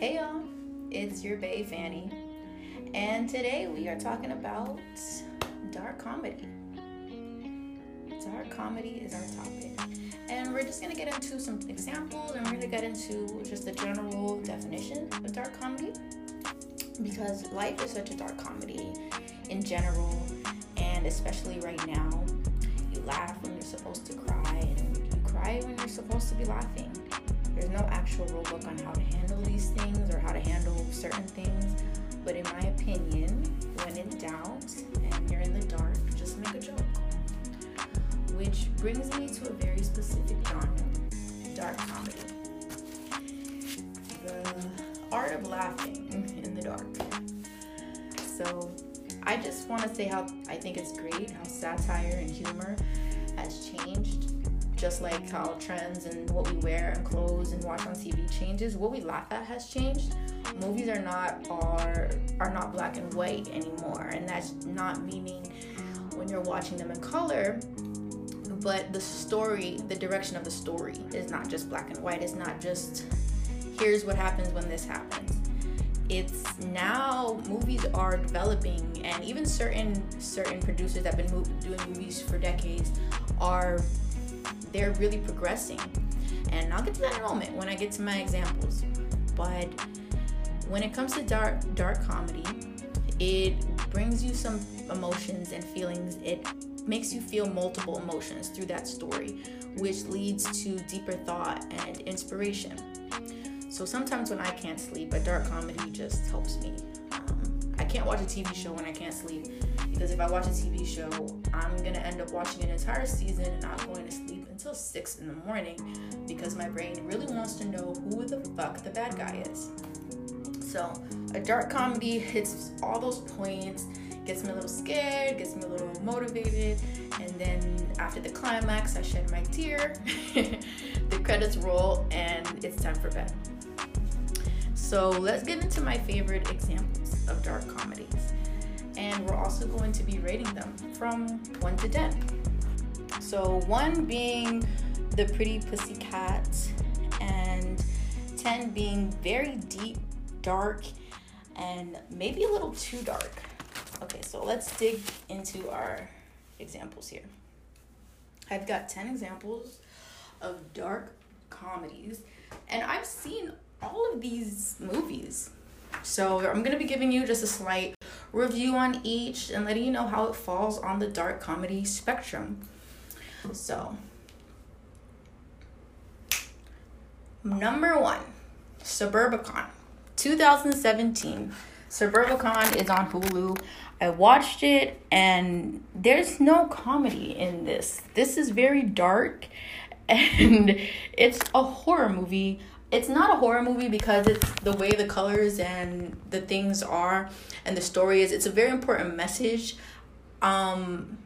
Hey y'all, it's your Bay Fanny, and today we are talking about dark comedy. Dark comedy is our topic, and we're just gonna get into some examples and we're gonna get into just the general definition of dark comedy because life is such a dark comedy in general, and especially right now. You laugh when you're supposed to cry, and you cry when you're supposed to be laughing there's no actual rule book on how to handle these things or how to handle certain things. But in my opinion, when in doubt and you're in the dark, just make a joke. Which brings me to a very specific genre dark comedy. The art of laughing in the dark. So, I just want to say how I think it's great how satire and humor has changed just like how trends and what we wear and clothes and watch on TV changes, what we laugh at has changed. Movies are not are are not black and white anymore, and that's not meaning when you're watching them in color. But the story, the direction of the story is not just black and white. It's not just here's what happens when this happens. It's now movies are developing, and even certain certain producers that have been doing movies for decades are they're really progressing. And I'll get to that in a moment when I get to my examples. But when it comes to dark dark comedy, it brings you some emotions and feelings. It makes you feel multiple emotions through that story, which leads to deeper thought and inspiration. So sometimes when I can't sleep, a dark comedy just helps me. Um, I can't watch a TV show when I can't sleep because if I watch a TV show, I'm gonna end up watching an entire season and not going to sleep until six in the morning because my brain really wants to know who the fuck the bad guy is. So a dark comedy hits all those points, gets me a little scared, gets me a little motivated, and then after the climax, I shed my tear. the credits roll, and it's time for bed. So let's get into my favorite examples of dark comedies and we're also going to be rating them from 1 to 10. So, 1 being the pretty pussycat, and 10 being very deep, dark, and maybe a little too dark. Okay, so let's dig into our examples here. I've got 10 examples of dark comedies, and I've seen all of these movies. So I'm going to be giving you just a slight review on each and letting you know how it falls on the dark comedy spectrum. So, number one, Suburbicon, 2017. Suburbicon is on Hulu. I watched it and there's no comedy in this. This is very dark and it's a horror movie it's not a horror movie because it's the way the colors and the things are and the story is it's a very important message um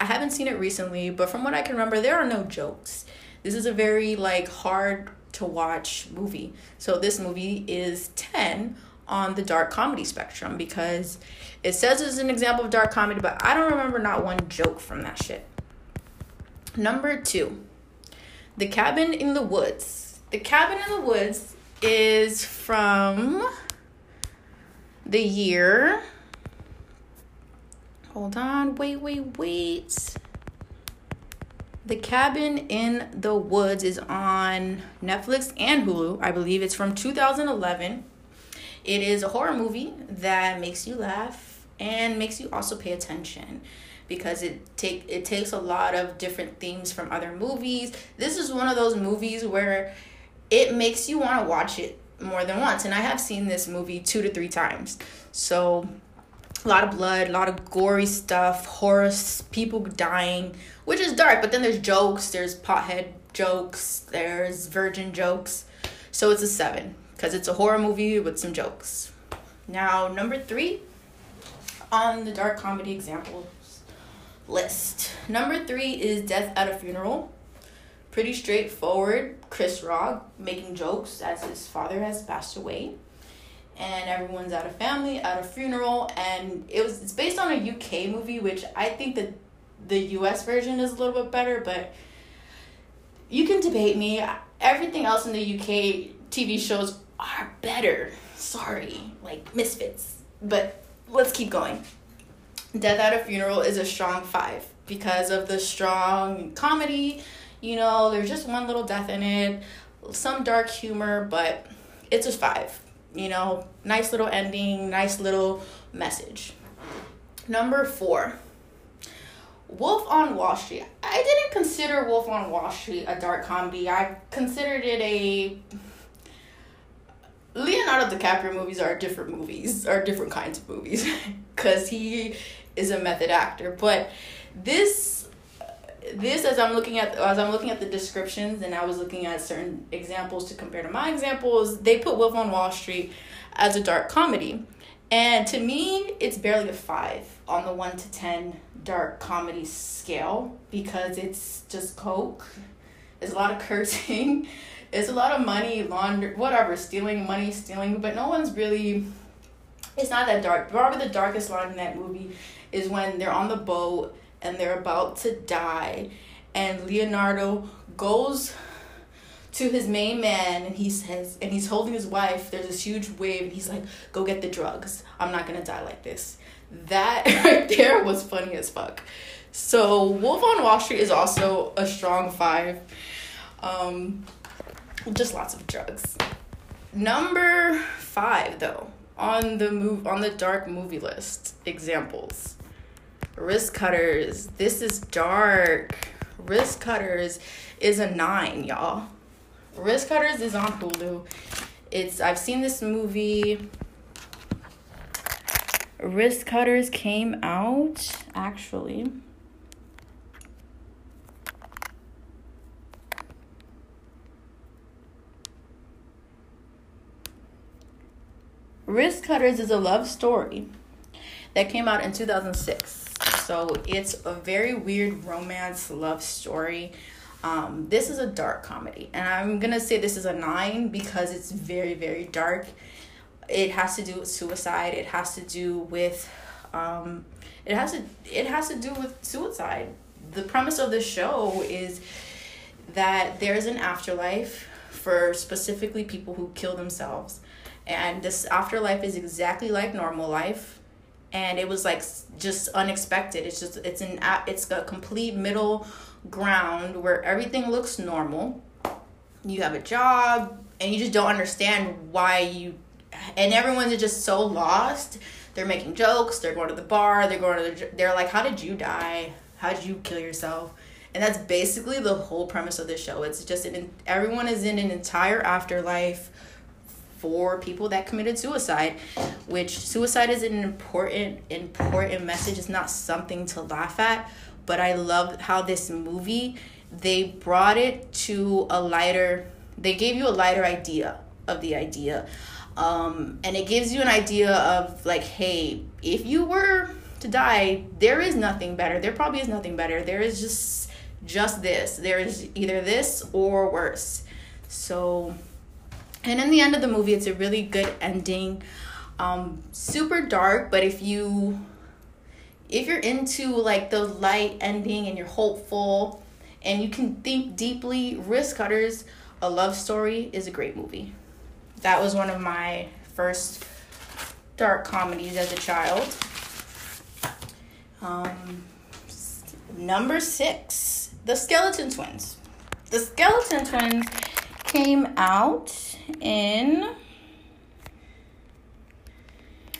i haven't seen it recently but from what i can remember there are no jokes. This is a very like hard to watch movie. So this movie is 10 on the dark comedy spectrum because it says it's an example of dark comedy but i don't remember not one joke from that shit. Number two the cabin in the woods. The Cabin in the Woods is from the year. Hold on, wait, wait, wait. The Cabin in the Woods is on Netflix and Hulu. I believe it's from 2011. It is a horror movie that makes you laugh and makes you also pay attention because it take it takes a lot of different themes from other movies. This is one of those movies where it makes you want to watch it more than once. And I have seen this movie two to three times. So a lot of blood, a lot of gory stuff, horror, people dying, which is dark. But then there's jokes, there's pothead jokes, there's virgin jokes. So it's a seven because it's a horror movie with some jokes. Now, number three on the dark comedy examples list. Number three is Death at a Funeral pretty straightforward. Chris Rock making jokes as his father has passed away, and everyone's at a family at a funeral, and it was it's based on a UK movie, which I think that the US version is a little bit better, but you can debate me. Everything else in the UK TV shows are better. Sorry, like misfits. But let's keep going. Death at a Funeral is a strong five because of the strong comedy. You know, there's just one little death in it, some dark humor, but it's a five. You know, nice little ending, nice little message. Number four, Wolf on Wall Street. I didn't consider Wolf on Wall Street a dark comedy. I considered it a Leonardo DiCaprio movies are different movies, are different kinds of movies, because he is a method actor. But this, this as I'm looking at as I'm looking at the descriptions and I was looking at certain examples to compare to my examples, they put Wolf on Wall Street as a dark comedy, and to me, it's barely a five on the one to ten dark comedy scale because it's just coke. There's a lot of cursing. It's a lot of money launder whatever stealing money stealing but no one's really it's not that dark. Probably the darkest line in that movie is when they're on the boat and they're about to die. And leonardo goes to his main man and he says and he's holding his wife. There's this huge wave and he's like go get the drugs. I'm not gonna die like this. That right there was funny as fuck. So wolf on wall street is also a strong five. Um just lots of drugs. Number five, though, on the move on the dark movie list examples. Wristcutters. This is dark. Wrist cutters is a nine, y'all. Wrist cutters is on Hulu. It's I've seen this movie. Wrist cutters came out actually Wrist Cutters is a love story that came out in 2006. So it's a very weird romance love story. Um, this is a dark comedy, and I'm gonna say this is a nine because it's very, very dark. It has to do with suicide. It has to do with, um, it has to it has to do with suicide. The premise of the show is that there's an afterlife for specifically people who kill themselves and this afterlife is exactly like normal life and it was like just unexpected. It's just it's an it's a complete middle ground where everything looks normal. You have a job and you just don't understand why you and everyone's just so lost. They're making jokes they're going to the bar they're going to the, they're like how did you die? How did you kill yourself? And that's basically the whole premise of the show. It's just an everyone is in an entire afterlife for people that committed suicide which suicide is an important important message. It's not something to laugh at but i love how this movie they brought it to a lighter they gave you a lighter idea of the idea. Um, and it gives you an idea of like hey if you were to die there is nothing better. There probably is nothing better. There is just just this. There is either this or worse. So and in the end of the movie it's a really good ending. Um super dark but if you if you're into like the light ending and you're hopeful and you can think deeply Wristcutters, a love story is a great movie. That was one of my first dark comedies as a child. Um number six the skeleton twins. The skeleton twins came out in.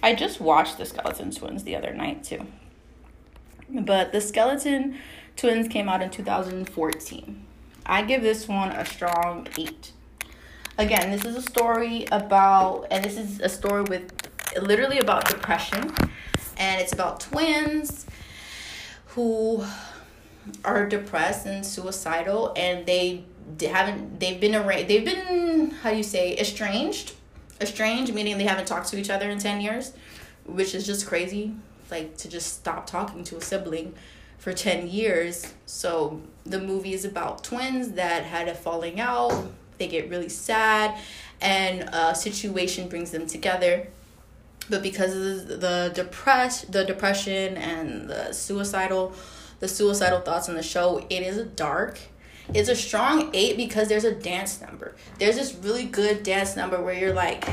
I just watched the Skeleton Twins the other night too. But the Skeleton Twins came out in 2014. I give this one a strong 8. Again, this is a story about, and this is a story with literally about depression. And it's about twins who are depressed and suicidal and they haven't they've been arranged they've been how do you say estranged. Estranged meaning they haven't talked to each other in 10 years which is just crazy like to just stop talking to a sibling for 10 years. So the movie is about twins that had a falling out. They get really sad and a situation brings them together. But because of the depress the depression and the suicidal the suicidal thoughts in the show it is dark It's a strong eight because there's a dance number. There's this really good dance number where you're like,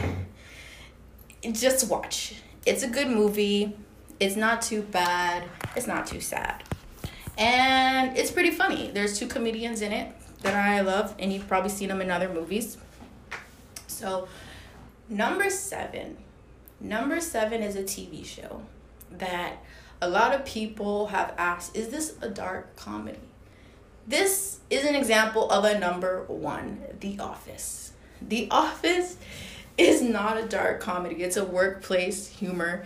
just watch. It's a good movie. It's not too bad. It's not too sad. And it's pretty funny. There's two comedians in it that I love, and you've probably seen them in other movies. So, number seven. Number seven is a TV show that a lot of people have asked is this a dark comedy? This is an example of a number one The Office. The Office is not a dark comedy, it's a workplace humor.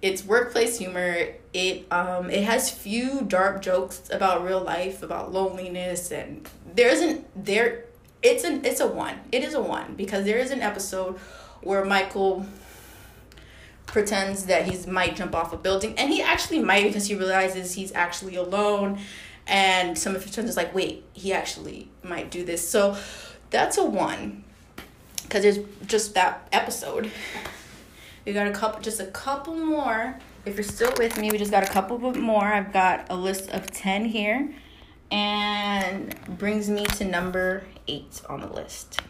It's workplace humor. It um it has few dark jokes about real life, about loneliness, and there isn't there it's an it's a one. It is a one because there is an episode where Michael pretends that he might jump off a building and he actually might because he realizes he's actually alone and some of his friends is like wait he actually might do this. So that's a one. Because there's just that episode. We got a couple just a couple more. If you're still with me we just got a couple more. I've got a list of 10 here and brings me to number eight on the list.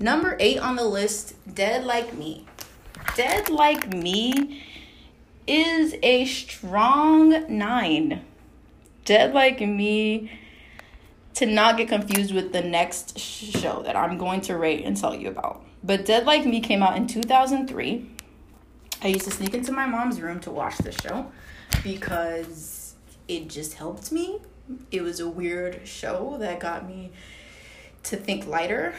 Number eight on the list dead like me. Dead Like Me is a strong nine. Dead Like Me, to not get confused with the next show that I'm going to rate and tell you about. But Dead Like Me came out in 2003. I used to sneak into my mom's room to watch the show because it just helped me. It was a weird show that got me to think lighter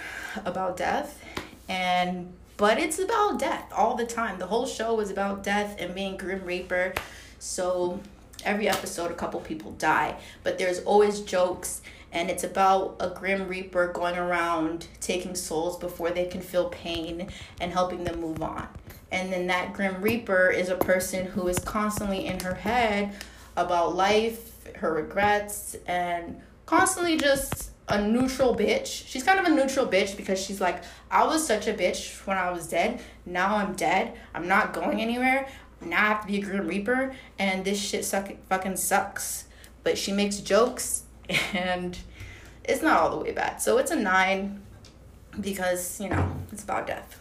about death and but it's about death all the time. The whole show is about death and being Grim Reaper. So every episode, a couple people die, but there's always jokes. And it's about a Grim Reaper going around taking souls before they can feel pain and helping them move on. And then that Grim Reaper is a person who is constantly in her head about life, her regrets, and constantly just a neutral bitch. She's kind of a neutral bitch because she's like, I was such a bitch when I was dead. Now I'm dead. I'm not going anywhere. Now I have to be a Grim Reaper, and this shit suck fucking sucks. But she makes jokes, and it's not all the way bad. So it's a nine because you know it's about death.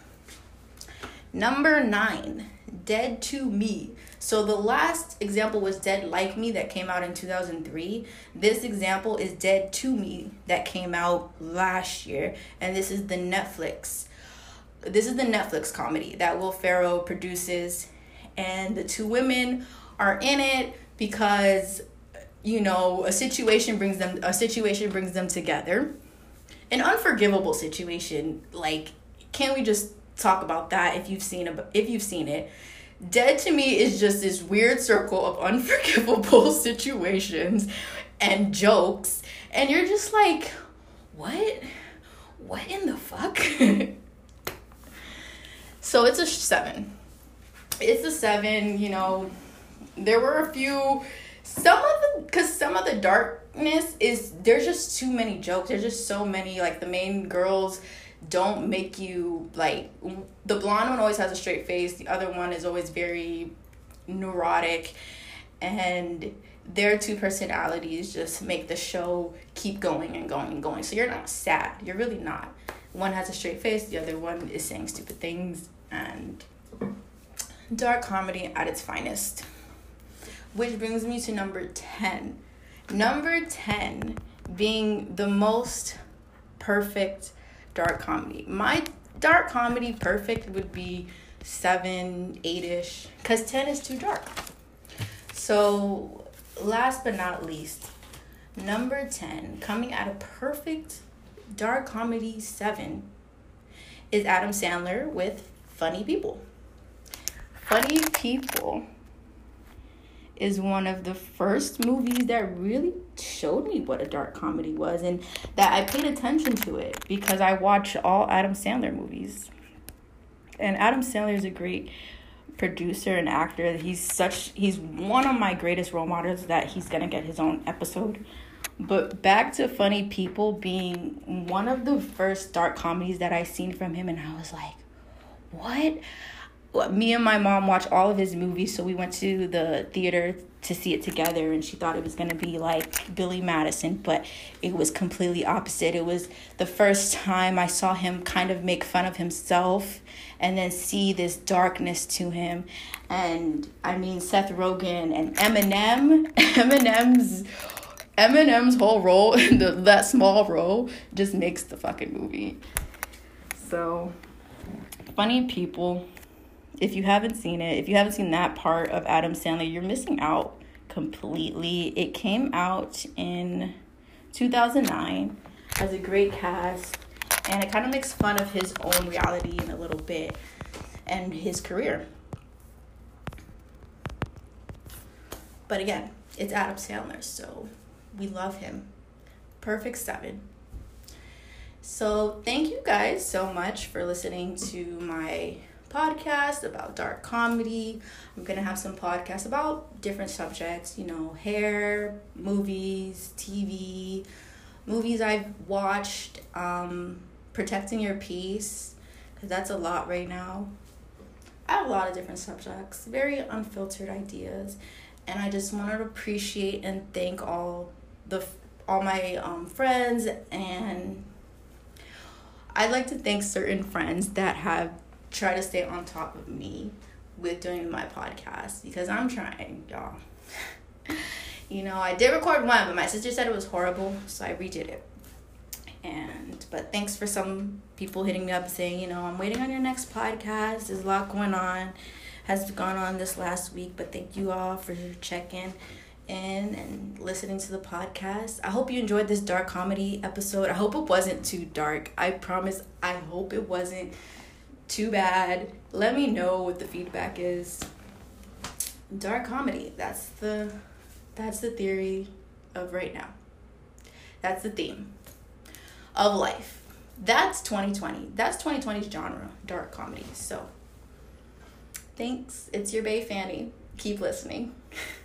Number nine, Dead to Me. So the last example was Dead Like Me that came out in 2003. This example is Dead to Me that came out last year and this is the Netflix. This is the Netflix comedy that Will Ferrell produces and the two women are in it because you know, a situation brings them a situation brings them together. An unforgivable situation like can we just talk about that if you've seen a, if you've seen it Dead to me is just this weird circle of unforgivable situations and jokes. And you're just like, what? What in the fuck? so it's a seven. It's a seven, you know. There were a few, some of the, because some of the darkness is, there's just too many jokes. There's just so many, like the main girls don't make you like the blonde one always has a straight face. The other one is always very neurotic. And their two personalities just make the show keep going and going and going. So you're not sad. You're really not. One has a straight face. The other one is saying stupid things. And dark comedy at its finest which brings me to number 10 number 10 being the most perfect dark comedy. My dark comedy perfect would be seven, eight ish, because 10 is too dark. So, last but not least, number 10, coming at a perfect dark comedy seven, is Adam Sandler with Funny People. Funny People is one of the first movies that really showed me what a dark comedy was and that I paid attention to it because I watch all Adam Sandler movies. And Adam Sandler is a great producer and actor. He's such he's one of my greatest role models that he's going to get his own episode. But back to Funny People being one of the first dark comedies that I seen from him and I was like, "What?" Me and my mom watch all of his movies, so we went to the theater to see it together and she thought it was to be like Billy Madison, but it was completely opposite. It was the first time I saw him kind of make fun of himself and then see this darkness to him. And I mean Seth Rogen and Eminem, Eminem's Eminem's whole role in the that small role just makes the fucking movie. So funny people if you haven't seen it, if you haven't seen that part of Adam Sandler, you're missing out completely. It came out in 2009 has a great cast and it kind of makes fun of his own reality in a little bit and his career. But again, it's Adam Sandler, so we love him. Perfect seven. So, thank you guys so much for listening to my podcast about dark comedy. I'm going to have some podcasts about different subjects, you know, hair, movies, TV, movies I've watched, um, protecting your peace, because that's a lot right now. I have a lot of different subjects, very unfiltered ideas, and I just want to appreciate and thank all the all my um, friends and I'd like to thank certain friends that have try to stay on top of me with doing my podcast because I'm trying, y'all. you know, I did record one, but my sister said it was horrible, so I redid it. And but thanks for some people hitting me up saying, you know, I'm waiting on your next podcast. There's a lot going on, has gone on this last week, but thank you all for checking in and listening to the podcast. I hope you enjoyed this dark comedy episode. I hope it wasn't too dark. I promise I hope it wasn't too bad. Let me know what the feedback is. Dark comedy. That's the that's the theory of right now. That's the theme of life. That's 2020. That's 2020's genre, dark comedy. So, thanks. It's your Bay Fanny. Keep listening.